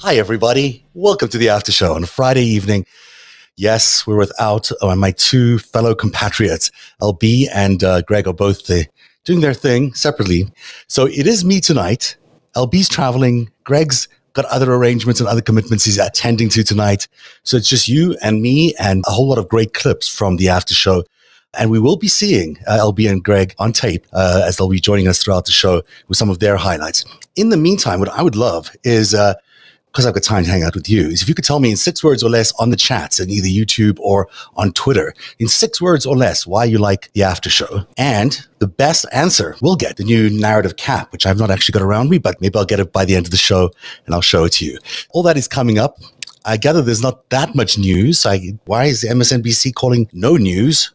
Hi, everybody. Welcome to the after show on Friday evening. Yes, we're without uh, my two fellow compatriots. LB and uh, Greg are both uh, doing their thing separately. So it is me tonight. LB's traveling. Greg's got other arrangements and other commitments he's attending to tonight. So it's just you and me and a whole lot of great clips from the after show. And we will be seeing uh, LB and Greg on tape uh, as they'll be joining us throughout the show with some of their highlights. In the meantime, what I would love is because I've got time to hang out with you, is if you could tell me in six words or less on the chats in either YouTube or on Twitter, in six words or less, why you like the after show. And the best answer will get the new Narativ cap, which I've not actually got around me, but maybe I'll get it by the end of the show and I'll show it to you. All that is coming up. I gather there's not that much news. I, why is MSNBC calling no news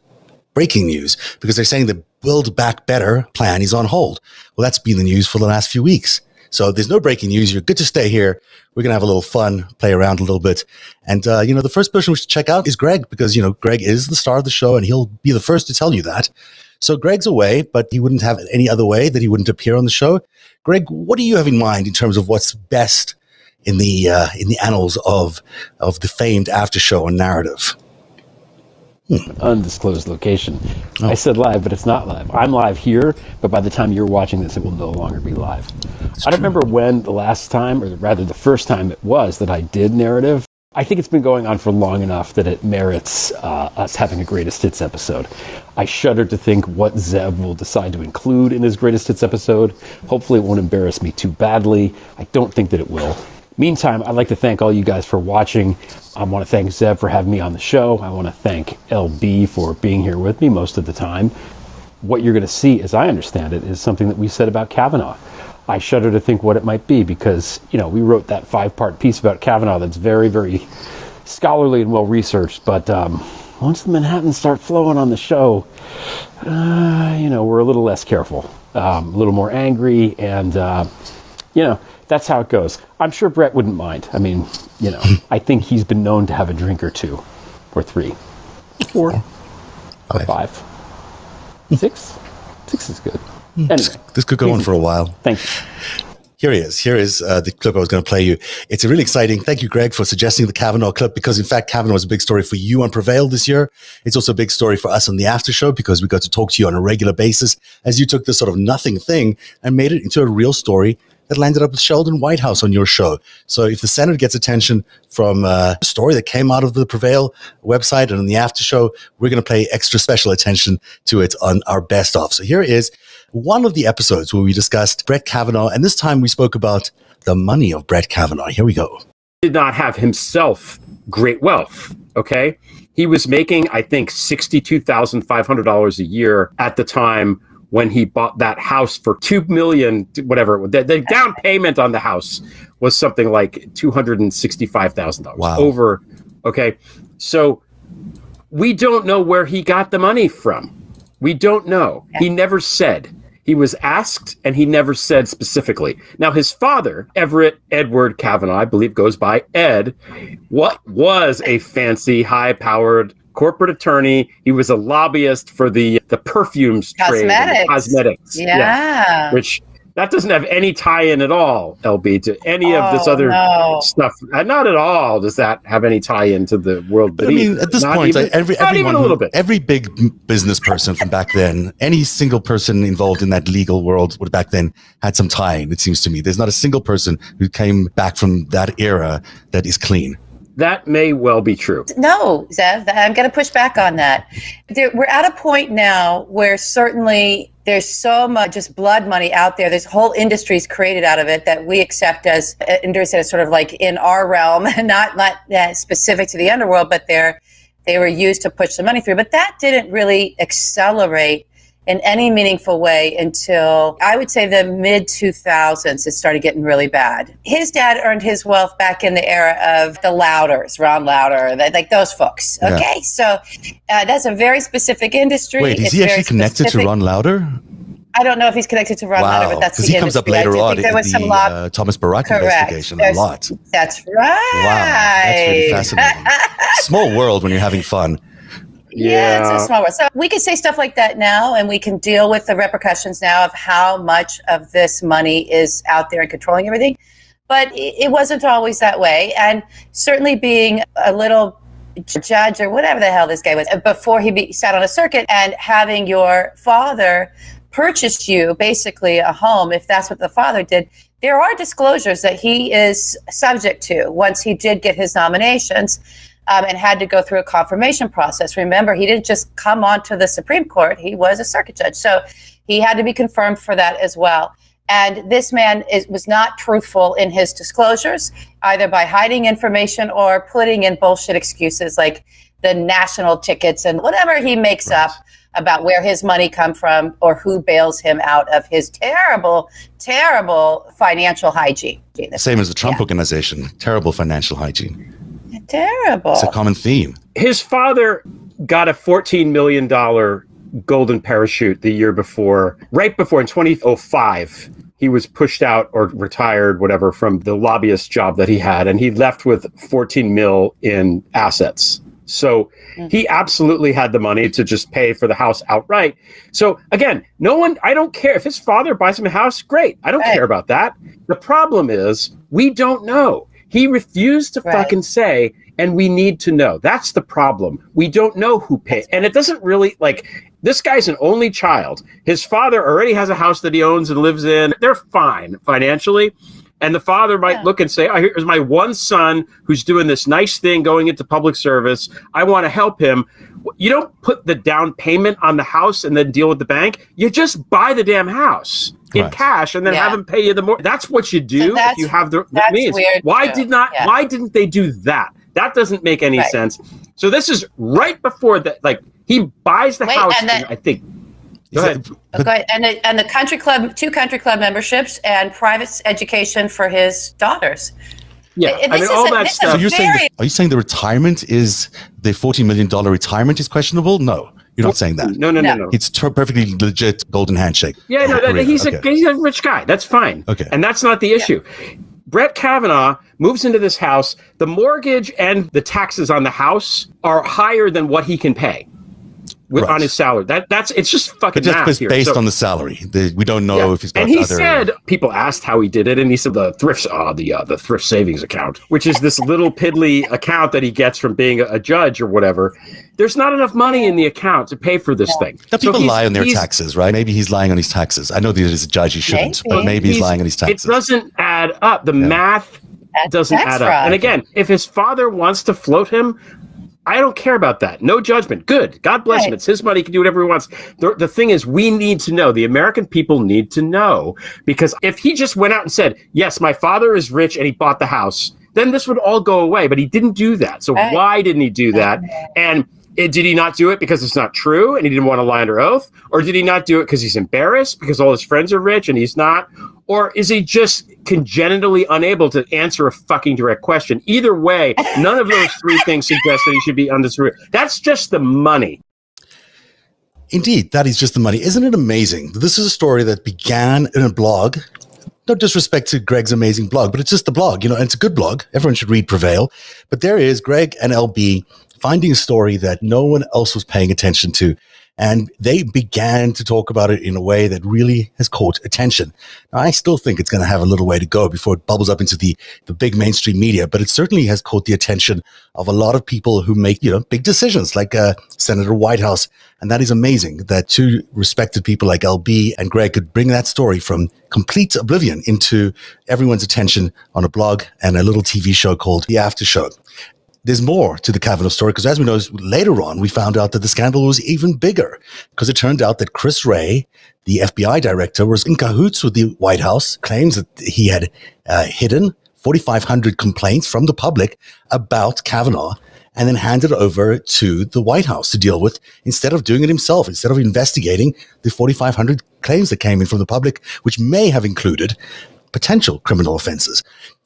breaking news? Because they're saying the Build Back Better plan is on hold. Well, that's been the news for the last few weeks. So there's no breaking news. You're good to stay here. We're going to have a little fun, play around a little bit. And, uh, you know, the first person we should check out is Greg because, you know, Greg is the star of the show and he'll be the first to tell you that. So Greg's away, but he wouldn't have any other way that he wouldn't appear on the show. Greg, what do you have in mind in terms of what's best in the, uh, in the annals of, of the famed after show on Narativ? Undisclosed location. Oh. I said live, but it's not live. I'm live here, but by the time you're watching this, it will no longer be live. That's I don't true. remember when the last time, or rather the first time it was that I did Narativ. I think it's been going on for long enough that it merits uh, us having a greatest hits episode. I shudder to think what Zev will decide to include in his greatest hits episode. Hopefully, it won't embarrass me too badly. I don't think that it will. Meantime, I'd like to thank all you guys for watching. I want to thank Zev for having me on the show. I want to thank LB for being here with me most of the time. What you're going to see, as I understand it, is something that we said about Kavanaugh. I shudder to think what it might be because, you know, we wrote that five part piece about Kavanaugh that's very, very scholarly and well researched. But um, once the Manhattans start flowing on the show, uh, you know, we're a little less careful, um, a little more angry, and, uh, you know, that's how it goes. I'm sure Brett wouldn't mind. I mean, you know, I think he's been known to have a drink or two, or three, four, five, five. six. Six is good. Hmm. Anyway, this, this could go on for a while. Thank you. Here he is. Here is uh, the clip I was going to play you. It's a really exciting. Thank you, Greg, for suggesting the Kavanaugh clip because, in fact, Kavanaugh was a big story for you on Prevail this year. It's also a big story for us on the after show because we got to talk to you on a regular basis as you took this sort of nothing thing and made it into a real story that landed up with Sheldon Whitehouse on your show. So if the Senate gets attention from uh, a story that came out of the Prevail website and on the after show, we're going to pay extra special attention to it on our best of. So here is one of the episodes where we discussed Brett Kavanaugh, and this time we spoke about the money of Brett Kavanaugh. Here we go. Did not have himself great wealth. Okay. He was making, I think, $62,500 a year at the time when he bought that house for two million, whatever. The, the down payment on the house was something like two hundred and sixty-five thousand dollars. Over. Okay, so we don't know where he got the money from. We don't know. He never said. He was asked and he never said specifically. Now, his father, Everett Edward Kavanaugh, I believe goes by Ed, what was a fancy, high powered corporate attorney. He was a lobbyist for the the perfumes cosmetics. trade, cosmetics. Yeah. yeah. Which that doesn't have any tie-in at all, LB, to any oh, of this other no. stuff. Uh, not at all. Does that have any tie-in to the world? But I mean, at this not point, even, like every not even a little bit. every big business person from back then, any single person involved in that legal world would back then had some tie-in. It seems to me, there's not a single person who came back from that era that is clean that may well be true. No, Zev, I'm going to push back on that. There, we're at a point now where certainly there's so much just blood money out there. There's whole industries created out of it that we accept as, as sort of like in our realm, not not uh, specific to the underworld, but they're they were used to push the money through. But that didn't really accelerate in any meaningful way until I would say the mid 2000s. It started getting really bad. His dad earned his wealth back in the era of the Lauders, Ron Lauder, like those folks. Okay, yeah. so uh, that's a very specific industry. Wait, is it's he actually connected specific. to Ron Lauder? I don't know if he's connected to Ron wow. Lauder, but that's because he comes up later on in the uh, Thomas Barrack Correct. investigation There's, a lot. That's right. Wow, that's really fascinating. Small world when you're having fun. Yeah. yeah, it's a small world. So we can say stuff like that now, and we can deal with the repercussions now of how much of this money is out there and controlling everything. but it wasn't always that way. And certainly being a little judge or whatever the hell this guy was uh, before he be, sat on a circuit and having your father purchase you basically a home, if that's what the father did, there are disclosures that he is subject to once he did get his nominations um, and had to go through a confirmation process. Remember, he didn't just come onto the Supreme Court, he was a circuit judge. So he had to be confirmed for that as well. And this man is, was not truthful in his disclosures, either by hiding information or putting in bullshit excuses like the national tickets and whatever he makes right. up about where his money come from or who bails him out of his terrible, terrible financial hygiene. Same as the Trump yeah. organization, terrible financial hygiene. Terrible. It's a common theme. His father got a $14 million golden parachute the year before, right before in 2005 he was pushed out or retired, whatever, from the lobbyist job that he had, and he left with 14 mil in assets. So mm-hmm. he absolutely had the money to just pay for the house outright. So again, no one, I don't care if his father buys him a house, great. I don't right. care about that. The problem is we don't know. He refused to right. fucking say, and we need to know. That's the problem. We don't know who paid. And it doesn't really like this guy's an only child. His father already has a house that he owns and lives in. They're fine financially. And the father might yeah. look and say, oh, Here's my one son who's doing this nice thing going into public service. I want to help him. You don't put the down payment on the house and then deal with the bank. You just buy the damn house in right. cash and then yeah. have them pay you the more. That's what you do so if you have the, the means. Why too. did not? Yeah. Why didn't they do that? That doesn't make any right. sense. So this is right before that. Like he buys the Wait, house. And then, I think. Go ahead. Oh, go ahead. And the, and the country club, two country club memberships, and private education for his daughters. Yeah, I mean all a, that stuff. So you're very, saying the, are you saying the retirement is the forty million dollar retirement is questionable? No. You're not saying that. No, no, no, no. It's t- perfectly legit golden handshake. Yeah, no, that, he's okay. a he's a rich guy. That's fine. Okay, and that's not the issue. Yeah. Brett Kavanaugh moves into this house. The mortgage and the taxes on the house are higher than what he can pay with, right. on his salary. That that's it's just fucking but just based so, on the salary. The, we don't know yeah. if he's got. And he other... said people asked how he did it, and he said the thrift uh, the uh, the thrift savings account, which is this little piddly account that he gets from being a, a, judge or whatever. There's not enough money in the account to pay for this yeah. thing. Now, people so lie on their taxes, right? Maybe he's lying on his taxes. I know that as a judge he shouldn't, maybe. but maybe he's, he's, lying on his taxes. It doesn't add up. The yeah. math doesn't add up. And again, if his father wants to float him, I don't care about that. No judgment. Good. God bless right. him. It's his money. He can do whatever he wants. The, the thing is, we need to know. The American people need to know because if he just went out and said, "Yes, my father is rich and he bought the house," then this would all go away. But he didn't do that. So right. why didn't he do that? And it, did he not do it because it's not true and he didn't want to lie under oath? Or did he not do it because he's embarrassed because all his friends are rich and he's not? Or is he just congenitally unable to answer a fucking direct question? Either way, none of those three things suggest that he should be on this route. That's just the money. Indeed, that is just the money. Isn't it amazing? This is a story that began in a blog. No disrespect to Greg's amazing blog, but it's just a blog, you know, and it's a good blog. Everyone should read Prevail. But there is Greg and LB finding a story that no one else was paying attention to. And they began to talk about it in a way that really has caught attention. Now, I still think it's going to have a little way to go before it bubbles up into the, the big mainstream media, but it certainly has caught the attention of a lot of people who make, you know, big decisions like uh, Senator Whitehouse. And that is amazing that two respected people like LB and Greg could bring that story from complete oblivion into everyone's attention on a blog and a little TV show called The After Show there's more to the Kavanaugh story because, as we know, later on, we found out that the scandal was even bigger because it turned out that Chris Wray, the FBI director, was in cahoots with the White House, claims that he had uh, hidden 4,500 complaints from the public about Kavanaugh and then handed over to the White House to deal with instead of doing it himself, instead of investigating the 4,500 claims that came in from the public, which may have included potential criminal offenses.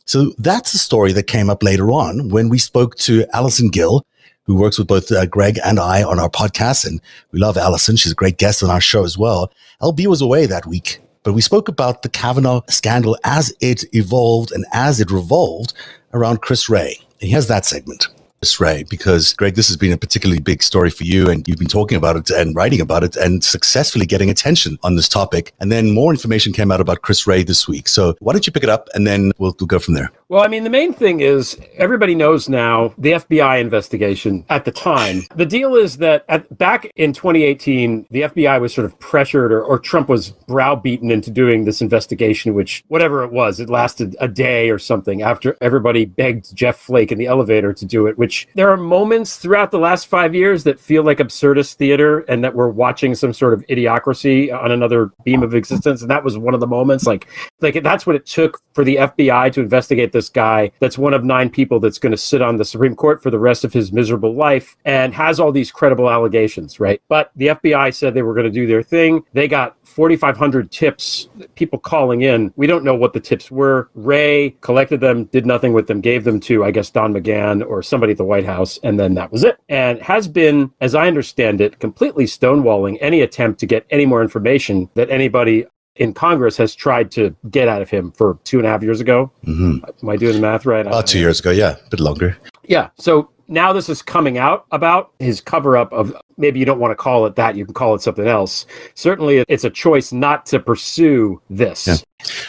So that's the story that came up later on when we spoke to Allison Gill, who works with both uh, Greg and I on our podcast. And we love Allison. She's a great guest on our show as well. LB was away that week, but we spoke about the Kavanaugh scandal as it evolved and as it revolved around Chris Wray. And has that segment. Chris Wray, because Greg, this has been a particularly big story for you, and you've been talking about it and writing about it and successfully getting attention on this topic. And then more information came out about Chris Wray this week. So why don't you pick it up and then we'll, we'll go from there. Well, I mean, the main thing is everybody knows now the FBI investigation at the time. The deal is that at, back in 2018, the FBI was sort of pressured, or, or Trump was browbeaten into doing this investigation, which, whatever it was, it lasted a day or something after everybody begged Jeff Flake in the elevator to do it. Which there are moments throughout the last five years that feel like absurdist theater and that we're watching some sort of idiocracy on another beam of existence. And that was one of the moments. Like, like that's what it took for the FBI to investigate this guy that's one of nine people that's going to sit on the Supreme Court for the rest of his miserable life and has all these credible allegations, right? But the FBI said they were going to do their thing. They got 4,500 tips, people calling in. We don't know what the tips were. Wray collected them, did nothing with them, gave them to, I guess, Don McGahn or somebody at the White House, and then that was it. And has been, as I understand it, completely stonewalling any attempt to get any more information that anybody in Congress has tried to get out of him for two and a half years ago. Mm-hmm. Am I doing the math right? About two years ago, yeah, a bit longer. Yeah. So now this is coming out about his cover up of maybe you don't want to call it that you can call it something else certainly it's a choice not to pursue this yeah.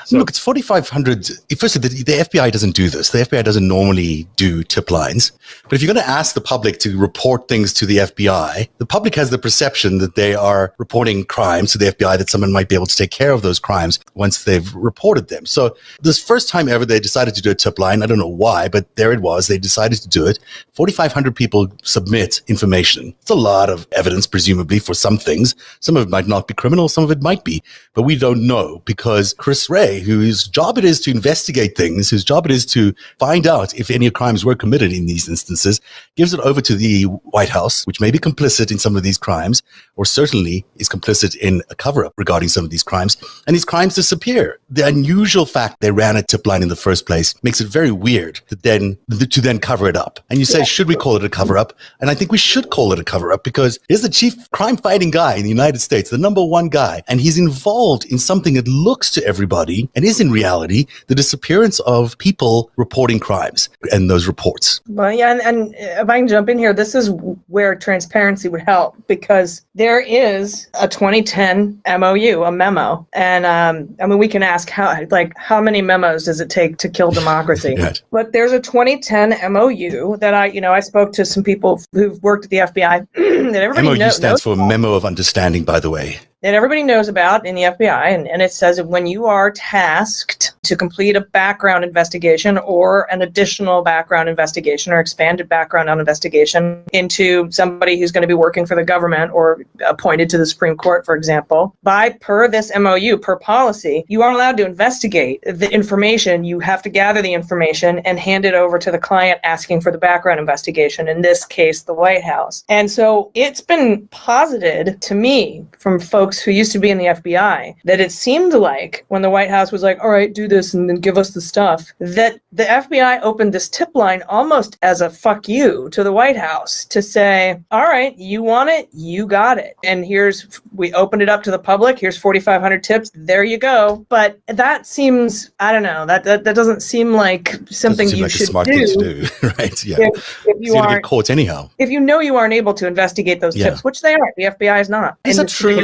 So, Look, it's 4,500. Firstly, the, the, FBI doesn't do this. The FBI doesn't normally do tip lines. But if you're going to ask the public to report things to the FBI, the public has the perception that they are reporting crimes to the FBI, that someone might be able to take care of those crimes once they've reported them. So this first time ever they decided to do a tip line, I don't know why, but there it was. They decided to do it. 4,500 people submit information. It's a lot of evidence, presumably, for some things. Some of it might not be criminal, some of it might be, but we don't know because Chris Wray, whose job it is to investigate things, whose job it is to find out if any crimes were committed in these instances, gives it over to the White House, which may be complicit in some of these crimes, or certainly is complicit in a cover up regarding some of these crimes. And these crimes disappear. The unusual fact they ran a tip line in the first place makes it very weird to then, to then cover it up. And you say, yeah. should we call it a cover up? And I think we should call it a cover up because he's the chief crime fighting guy in the United States, the number one guy. And he's involved in something that looks to everybody and is in reality the disappearance of people reporting crimes and those reports. Well, yeah, and, and if I can jump in here, this is where transparency would help because there is a 2010 MOU, a memo, and um, I mean we can ask how like how many memos does it take to kill democracy? But there's a 2010 MOU that I, you know, I spoke to some people who've worked at the FBI. that everybody MOU stands for Memo of Understanding, by the way that everybody knows about in the FBI. And, and it says that when you are tasked to complete a background investigation or an additional background investigation or expanded background investigation into somebody who's going to be working for the government or appointed to the Supreme Court, for example, by per this MOU, per policy, you aren't allowed to investigate the information. You have to gather the information and hand it over to the client asking for the background investigation, in this case, the White House. And so it's been posited to me from folks who used to be in the FBI that it seemed like when the White House was like, all right, do this and then give us the stuff, that the FBI opened this tip line almost as a fuck you to the White House to say, all right, you want it, you got it. And here's, we opened it up to the public. Here's 4,500 tips. There you go. But that seems, I don't know, that, that, that doesn't seem like something seem you like should smart do. to do, right? Yeah. If, if you are caught anyhow. If you know you aren't able to investigate those yeah. tips, which they are, the FBI is not. Is that true?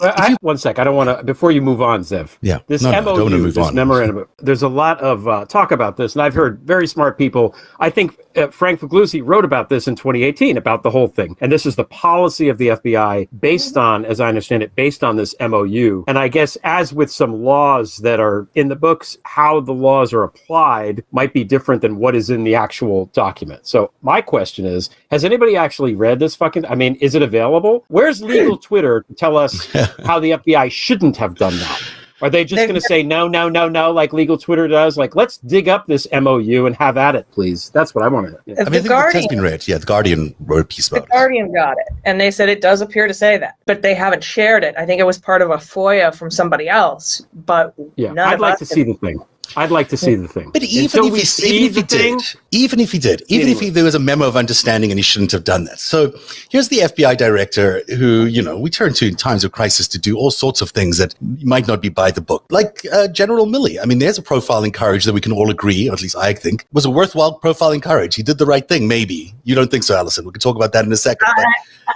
I, one sec. I don't want to. Before you move on, Zev. Yeah. This no, MOU, no, move this on. memorandum. There's a lot of uh, talk about this, and I've heard very smart people. I think uh, Frank Figliuzzi wrote about this in 2018 about the whole thing, and this is the policy of the FBI based on, as I understand it, based on this MOU. And I guess as with some laws that are in the books, how the laws are applied might be different than what is in the actual document. So my question is: Has anybody actually read this fucking? I mean, is it available? Where's legal Twitter to tell us how the FBI shouldn't have done that. Are they just going to say no, no, no, no, like legal Twitter does? Like, let's dig up this MOU and have at it, please. That's what I want to. Yeah. I mean, the I think has been read. Yeah, the Guardian wrote a piece about the it. The Guardian got it, and they said it does appear to say that, but they haven't shared it. I think it was part of a FOIA from somebody else, but yeah, I'd like to see the thing. I'd like to see the thing. But even Until if, he, see even if he thing, did, even if he did, even if he, there was a memo of understanding and he shouldn't have done that. So here's the FBI director who, you know, we turn to in times of crisis to do all sorts of things that might not be by the book, like uh, General Milley. I mean, there's a profile in courage that we can all agree, or at least I think, was a worthwhile profile in courage. He did the right thing, maybe. You don't think so, Allison? We can talk about that in a second. but-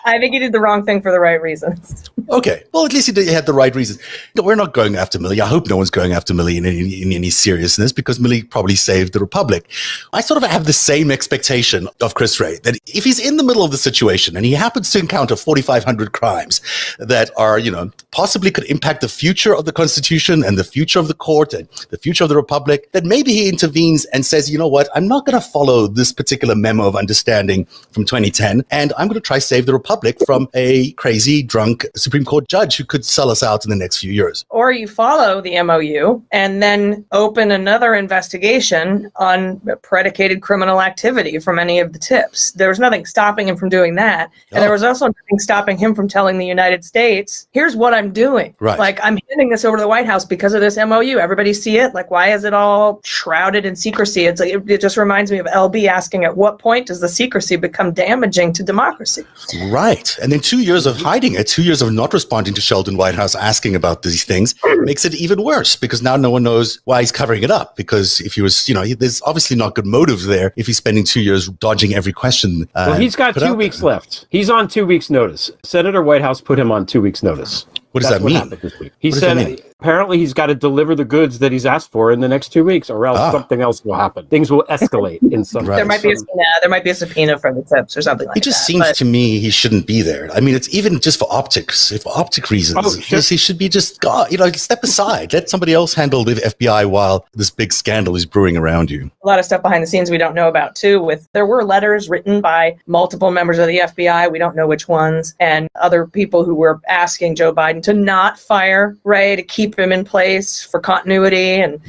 I think he did the wrong thing for the right reasons. Okay. Well, at least he, did, he had the right reasons. No, we're not going after Milley. I hope no one's going after Milley in any, in any seriousness because Milley probably saved the Republic. I sort of have the same expectation of Chris Wray that if he's in the middle of the situation and he happens to encounter 4,500 crimes that are, you know, possibly could impact the future of the Constitution and the future of the court and the future of the Republic, that maybe he intervenes and says, you know what, I'm not going to follow this particular memo of understanding from 2010 and I'm going to try save the Republic from a crazy, drunk Supreme Court judge who could sell us out in the next few years. Or you follow the MOU and then open another investigation on predicated criminal activity from any of the tips. There was nothing stopping him from doing that. And there Oh. was also nothing stopping him from telling the United States, here's what I'm doing. Right. Like, I'm handing this over to the White House because of this MOU. Everybody see it? Like, why is it all shrouded in secrecy? It's like, it, it just reminds me of LB asking, at what point does the secrecy become damaging to democracy? Right. And then two years of hiding it, two years of not responding to Sheldon Whitehouse asking about these things makes it even worse because now no one knows why he's covering it up. Because if he was, you know, he- there's obviously not good motive there if he's spending two years dodging every question. uh, well, he's got two weeks there. left. He's on two weeks' notice. Senator Whitehouse put him on two weeks' notice. What does That's that what mean? this week. He What said mean? apparently he's got to deliver the goods that he's asked for in the next two weeks, or else Ah. something else will happen. Things will escalate in some. Right. There might be a some- subpoena, there might be a subpoena for the tips or something like It just that. seems but- to me he shouldn't be there. I mean, it's even just for optics, if for optic reasons. Oh, sure. he should be just, God, you know, step aside. Let somebody else handle the FBI while this big scandal is brewing around you. a lot of stuff behind the scenes we don't know about too with there were letters written by multiple members of the FBI we don't know which ones and other people who were asking Joe Biden to not fire Wray to keep him in place for continuity and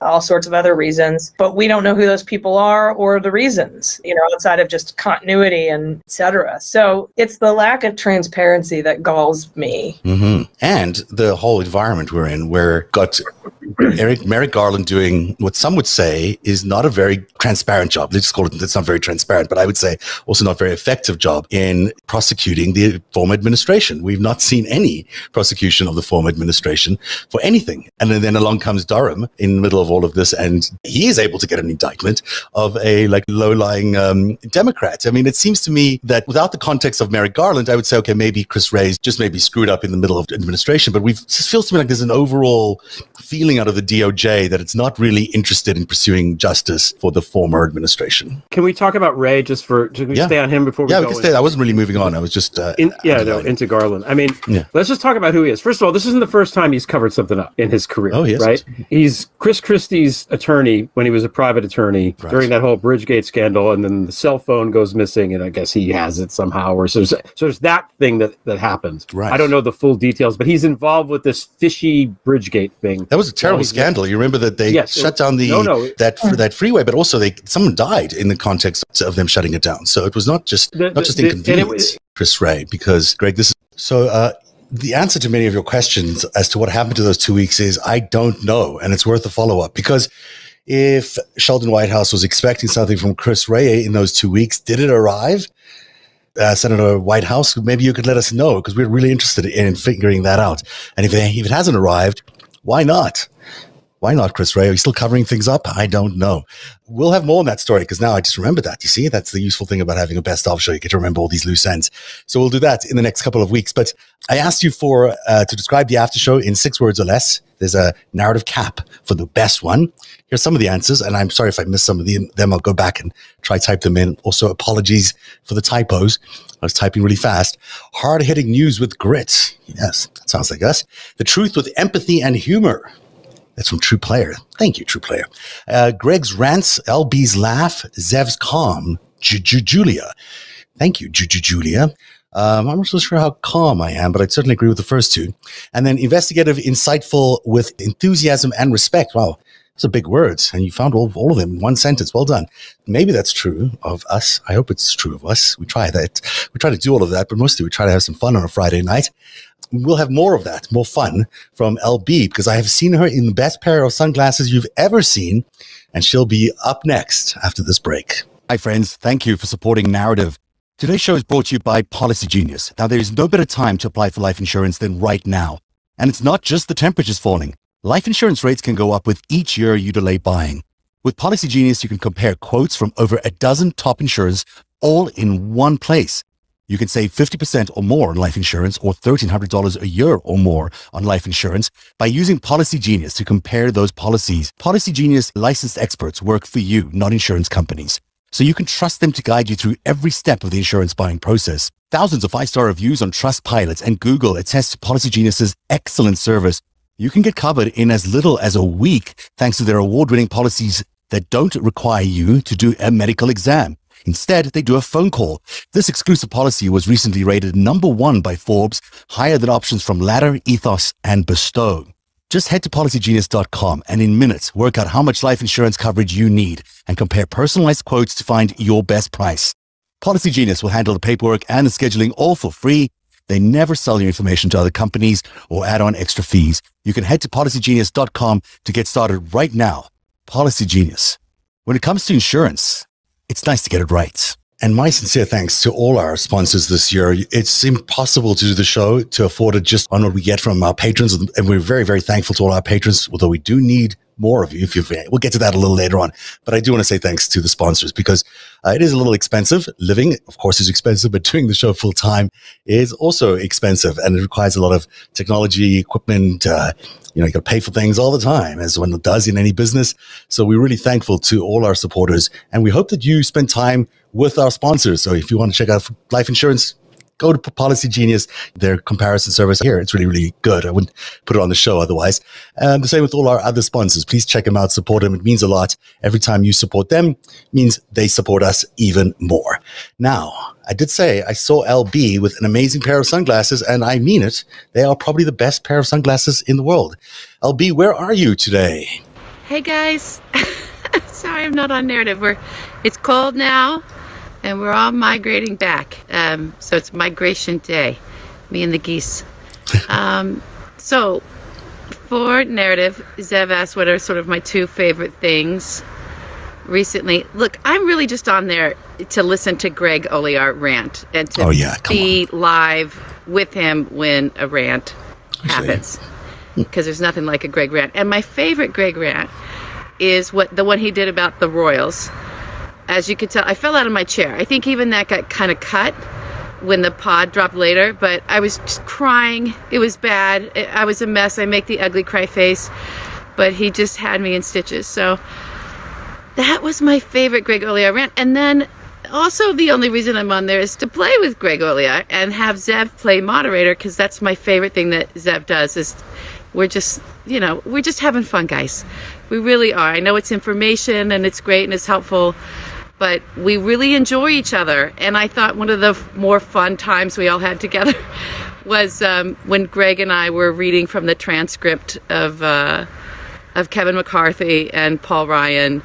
all sorts of other reasons but we don't know who those people are or the reasons you know outside of just continuity and etc so it's the lack of transparency that galls me hmm And the whole environment we're in, where got Eric Merrick Garland doing what some would say is not a very transparent job. Let's just call it. It's not very transparent, but I would say also not very effective job in prosecuting the former administration. We've not seen any prosecution of the former administration for anything. And then, then along comes Durham in the middle of all of this, and he is able to get an indictment of a like low-lying um, Democrat. I mean, it seems to me that without the context of Merrick Garland, I would say, okay, maybe Chris Wray's just maybe screwed up in the middle of administration, but we've just feels to me like there's an overall feeling out of the DOJ that it's not really interested in pursuing justice for the former administration. Can we talk about Wray just for? Can we Yeah. stay on him before we Yeah, we go? can stay. I wasn't really moving on. I was just uh, In, yeah, no, into Garland. I mean, Yeah. let's just talk about who he is. First of all, this isn't the first time he's covered something up in his career. Oh, yes. right? He's Chris Christie's attorney when he was a private attorney Right. during that whole Bridgegate scandal, and then the cell phone goes missing, and I guess he has it somehow, or so there's, so there's that thing that that happened. Right. I don't know the full details, but he's involved with this fishy Bridgegate thing. That was a terrible scandal. You remember that they Yes, shut down the no, no. that that freeway, but also they someone died in the context of them shutting it down. So it was not just The- not just the- it inconvenience, Chris Wray, because Greg, this is so. Uh, the answer to many of your questions as to what happened to those two weeks is I don't know, and it's worth a follow up because if Sheldon Whitehouse was expecting something from Chris Wray in those two weeks, did it arrive? Uh, Senator Whitehouse, maybe you could let us know because we're really interested in figuring that out. And if it, if it hasn't arrived, why not? Why not, Chris Wray? Are you still covering things up? I don't know. We'll have more on that story because now I just remember that. You see, that's the useful thing about having a best of show. You get to remember all these loose ends. So we'll do that in the next couple of weeks. But I asked you for uh, to describe the after show in six words or less. There's a Narativ cap for the best one. Here's some of the answers, and I'm sorry if I missed some of the, them. I'll go back and try type them in. Also, apologies for the typos. I was typing really fast. Hard hitting news with grit. Yes, that sounds like us. The truth with empathy and humor. That's from True Player. Thank you, True Player. Uh, Greg's rants, LB's laugh, Zev's calm, Ju- Ju- Julia. Thank you, Ju- Ju- Julia. Um, I'm not so sure how calm I am, but I'd certainly agree with the first two. And then investigative, insightful, with enthusiasm and respect. Wow, those are big words, and you found all, all of them in one sentence. Well done. Maybe that's true of us. I hope it's true of us. We try that. We try to do all of that, but mostly we try to have some fun on a Friday night. We'll have more of that, more fun from LB because I have seen her in the best pair of sunglasses you've ever seen, and she'll be up next after this break. Hi, friends. Thank you for supporting Narativ. Today's show is brought to you by Policy Genius. Now, there is no better time to apply for life insurance than right now. And it's not just the temperatures falling. Life insurance rates can go up with each year you delay buying. With Policy Genius, you can compare quotes from over a dozen top insurers all in one place. You can save 50% or more on life insurance or $1,300 a year or more on life insurance by using Policy Genius to compare those policies. Policy Genius licensed experts work for you, not insurance companies. So you can trust them to guide you through every step of the insurance buying process. Thousands of five-star reviews on Trustpilot and Google attest to Policy Genius's excellent service. You can get covered in as little as a week thanks to their award-winning policies that don't require you to do a medical exam. Instead, they do a phone call. This exclusive policy was recently rated number one by Forbes, higher than options from Ladder, Ethos, and Bestow. Just head to policygenius.com and in minutes work out how much life insurance coverage you need and compare personalized quotes to find your best price. Policy Genius will handle the paperwork and the scheduling all for free. They never sell your information to other companies or add on extra fees. You can head to policygenius.com to get started right now. Policy Genius. When it comes to insurance, it's nice to get it right. And my sincere thanks to all our sponsors this year. It's impossible to do the show to afford it just on what we get from our patrons. And we're very, very thankful to all our patrons, although we do need more of you if you we'll get to that a little later on but i do want to say thanks to the sponsors because uh, it is a little expensive living of course is expensive but doing the show full time is also expensive and it requires a lot of technology equipment uh, you know you got to pay for things all the time as one does in any business. So we're really thankful to all our supporters and we hope that you spend time with our sponsors. So if you want to check out life insurance go to Policy Genius, their comparison service here. It's really, really good. I wouldn't put it on the show otherwise. And the same with all our other sponsors. Please check them out, support them. It means a lot. Every time you support them means they support us even more. Now, I did say I saw LB with an amazing pair of sunglasses, and I mean it. They are probably the best pair of sunglasses in the world. LB, where are you today? Hey guys. Sorry I'm not on Narativ. We're it's cold now and we're all migrating back. Um, so it's migration day, me and the geese. Um, so for Narativ, Zev asked what are sort of my two favorite things recently. Look, I'm really just on there to listen to Greg Olear rant and to oh, yeah. be on. live with him when a rant happens. Because there's nothing like a Greg rant. And my favorite Greg rant is what the one he did about the Royals as you could tell, I fell out of my chair. I think even that got kind of cut when the pod dropped later, but I was just crying. It was bad. I was a mess. I make the ugly cry face, but he just had me in stitches. So that was my favorite Greg Olear rant. And then also the only reason I'm on there is to play with Greg Olear and have Zev play moderator because that's my favorite thing that Zev does is we're just you know we're just having fun guys we really are i know it's information and it's great and it's helpful but we really enjoy each other. And I thought one of the more fun times we all had together was um, when Greg and I were reading from the transcript of uh, of Kevin McCarthy and Paul Ryan.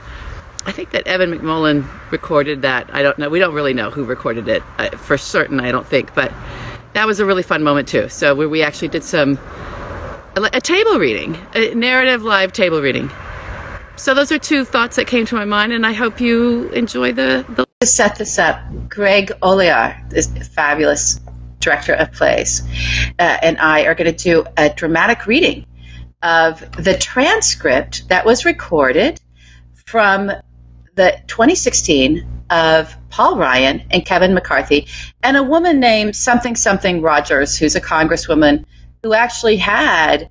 I think that Evan McMullin recorded that. I don't know. We don't really know who recorded it uh, for certain. I don't think, but that was a really fun moment too. So where we actually did some a, a table reading, a Narativ live table reading so those are two thoughts that came to my mind, and I hope you enjoy the. the- to set this up, Greg Olear, this fabulous director of plays, uh, and I are going to do a dramatic reading of the transcript that was recorded from the 2016 of Paul Ryan and Kevin McCarthy, and a woman named something something Rodgers, who's a congresswoman who actually had.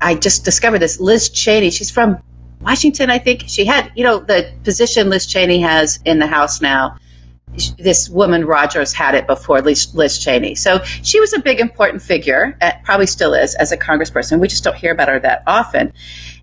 I just discovered this Liz Cheney. She's from Washington, I think she had, you know, the position Liz Cheney has in the House now. This woman Rodgers had it before Liz, Cheney. So she was a big, important figure, uh, probably still is, as a congressperson. We just don't hear about her that often.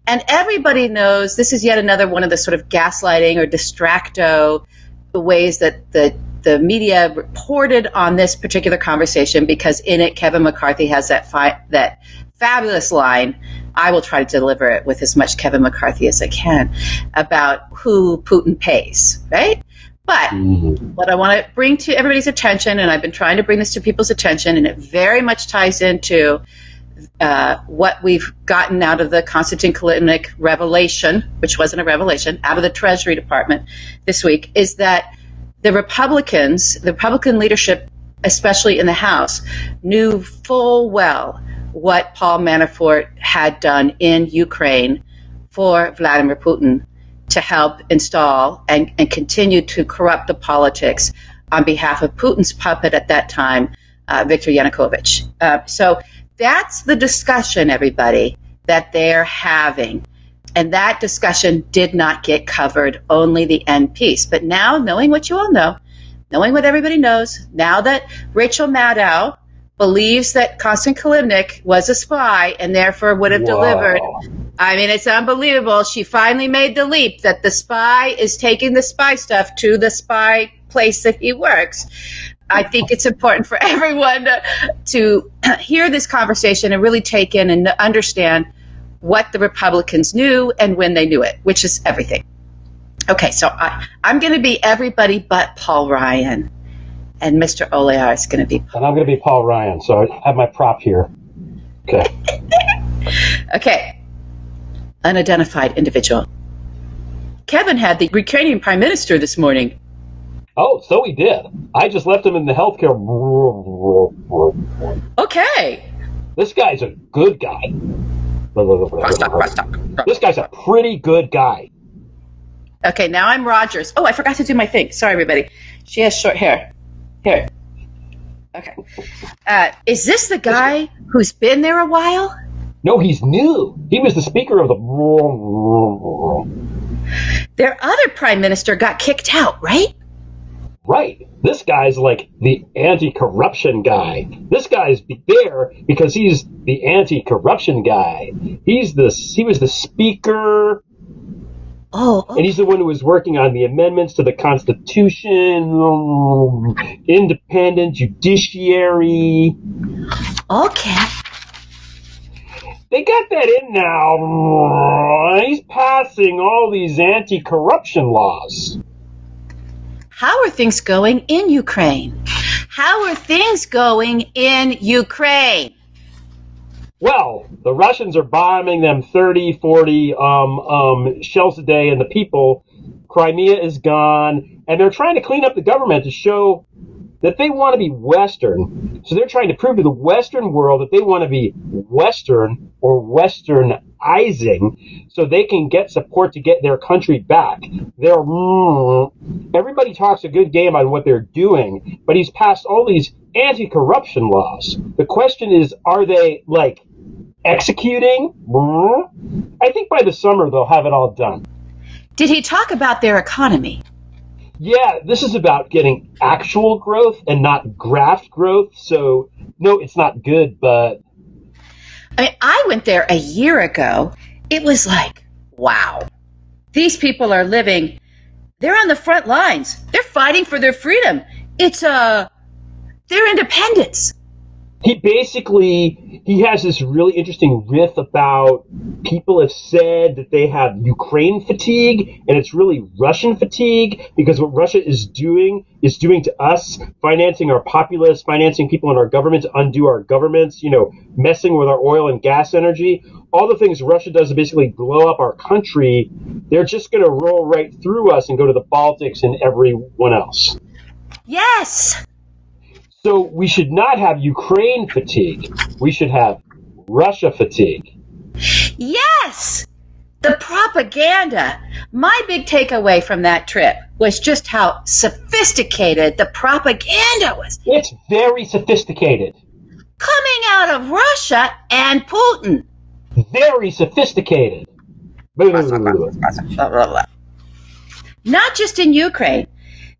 And everybody knows this is yet another one of the sort of gaslighting or distracto ways that the the media reported on this particular conversation because in it Kevin McCarthy has that fi- that fabulous line I will try to deliver it with as much Kevin McCarthy as I can about who Putin pays, right? But what I want to bring to everybody's attention, and I've been trying to bring this to people's attention, and it very much ties into uh, what we've gotten out of the Konstantin Kilimnik revelation, which wasn't a revelation, out of the Treasury Department this week, is that the Republicans, the Republican leadership, especially in the House, knew full well what Paul Manafort had done in Ukraine for Vladimir Putin to help install and, and continue to corrupt the politics on behalf of Putin's puppet at that time, uh, Viktor Yanukovych. Uh, so that's the discussion, everybody, that they're having. And that discussion did not get covered, only the end piece. But now, knowing what you all know, knowing what everybody knows, now that Rachel Maddow believes that Konstantin Kilimnik was a spy and therefore would have delivered. I mean, it's unbelievable. She finally made the leap that the spy is taking the spy stuff to the spy place that he works. I think it's important for everyone to, to hear this conversation and really take in and understand what the Republicans knew and when they knew it, which is everything. Okay, so I, I'm going to be everybody but Paul Ryan, and Mr. Olear is going to be. And I'm going to be Paul Ryan, so I have my prop here. Okay. Okay, unidentified individual. Kevin had the Ukrainian prime minister this morning. Oh, so he did. I just left him in the healthcare. Okay, This guy's a good guy. This guy's a pretty good guy. okay, now I'm Rodgers. Oh, I forgot to do my thing. Sorry, everybody. She has short hair. Here. Okay. Uh, is this the guy who's been there a while? No, he's new. He was the speaker of the. Their other prime minister got kicked out, right? Right. This guy's like the anti-corruption guy. This guy's there because he's the anti-corruption guy. He's the he was the speaker, Oh, and he's the one who was working on the amendments to the Constitution, independent judiciary. okay. They got that in now. He's passing all these anti-corruption laws. How are things going in Ukraine? How are things going in Ukraine? Well, the Russians are bombing them 30, 40 um, um, shells a day, and the people, Crimea is gone, and they're trying to clean up the government to show that they want to be Western. So they're trying to prove to the Western world that they want to be Western or Westernizing so they can get support to get their country back. They're, mm, everybody talks a good game on what they're doing, but he's passed all these anti-corruption laws. The question is, are they like executing? I think by the summer they'll have it all done. Did he talk about their economy? Yeah, this is about getting actual growth and not graft growth. So, no, it's not good, but I mean, I went there a year ago. It was like, wow. These people are living, they're on the front lines. They're fighting for their freedom. It's uh their independence. He basically he has this really interesting riff about people have said that they have Ukraine fatigue and it's really Russian fatigue because what Russia is doing is doing to us financing our populace financing people in our government to undo our governments you know messing with our oil and gas energy all the things Russia does to basically blow up our country they're just going to roll right through us and go to the Baltics and everyone else Yes. So we should not have Ukraine fatigue. We should have Russia fatigue. Yes. The propaganda. My big takeaway from that trip was just how sophisticated the propaganda was It's very sophisticated. coming out of Russia and Putin. Very sophisticated. Not just in Ukraine.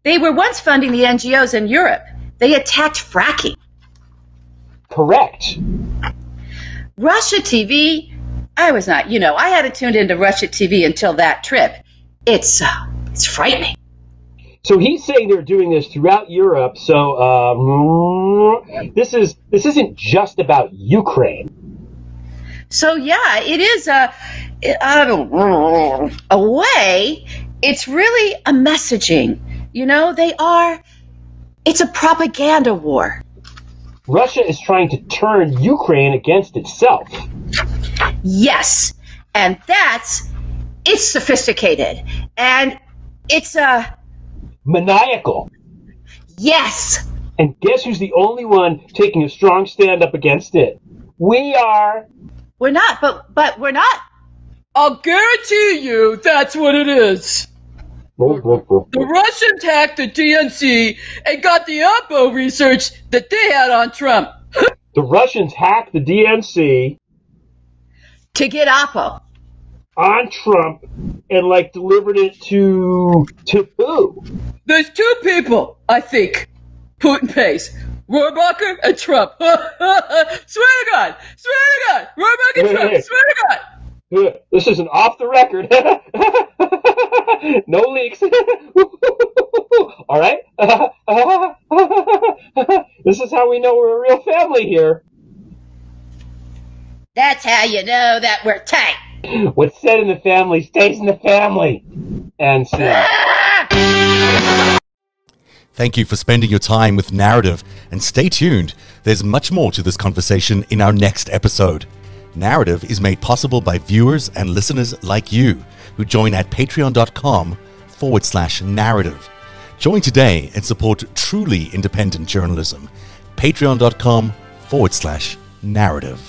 They were once funding the NGOs in Europe. They attacked fracking. Correct. Russia TV, I was not, you know, I hadn't tuned into Russia TV until that trip. It's uh, it's frightening. So he's saying they're doing this throughout Europe. So um, this is this isn't just about Ukraine. So yeah, it is a a, a way. It's really a messaging You know, they are. It's a propaganda war. Russia is trying to turn Ukraine against itself. Yes. And that's it's sophisticated. And it's a uh, maniacal. Yes. And guess who's the only one taking a strong stand up against it? We are. We're not, but but we're not. I'll guarantee you that's what it is. The Russians hacked the DNC and got the Oppo research that they had on Trump. the Russians hacked the DNC to get Oppo on Trump and like delivered it to to who? There's two people, I think. Putin pays. Rohrabacher and Trump. swear to God! Swear to God! Rohrabacher and Trump! Swear to God! This is an off the record. no leaks. All right. this is how we know we're a real family here. That's how you know that we're tight. What's said in the family stays in the family. And so. Thank you for spending your time with Narativ, and stay tuned. There's much more to this conversation in our next episode. Narativ is made possible by viewers and listeners like you who join at patreon.com forward slash narativ. Join today and support truly independent journalism. Patreon.com forward slash narativ.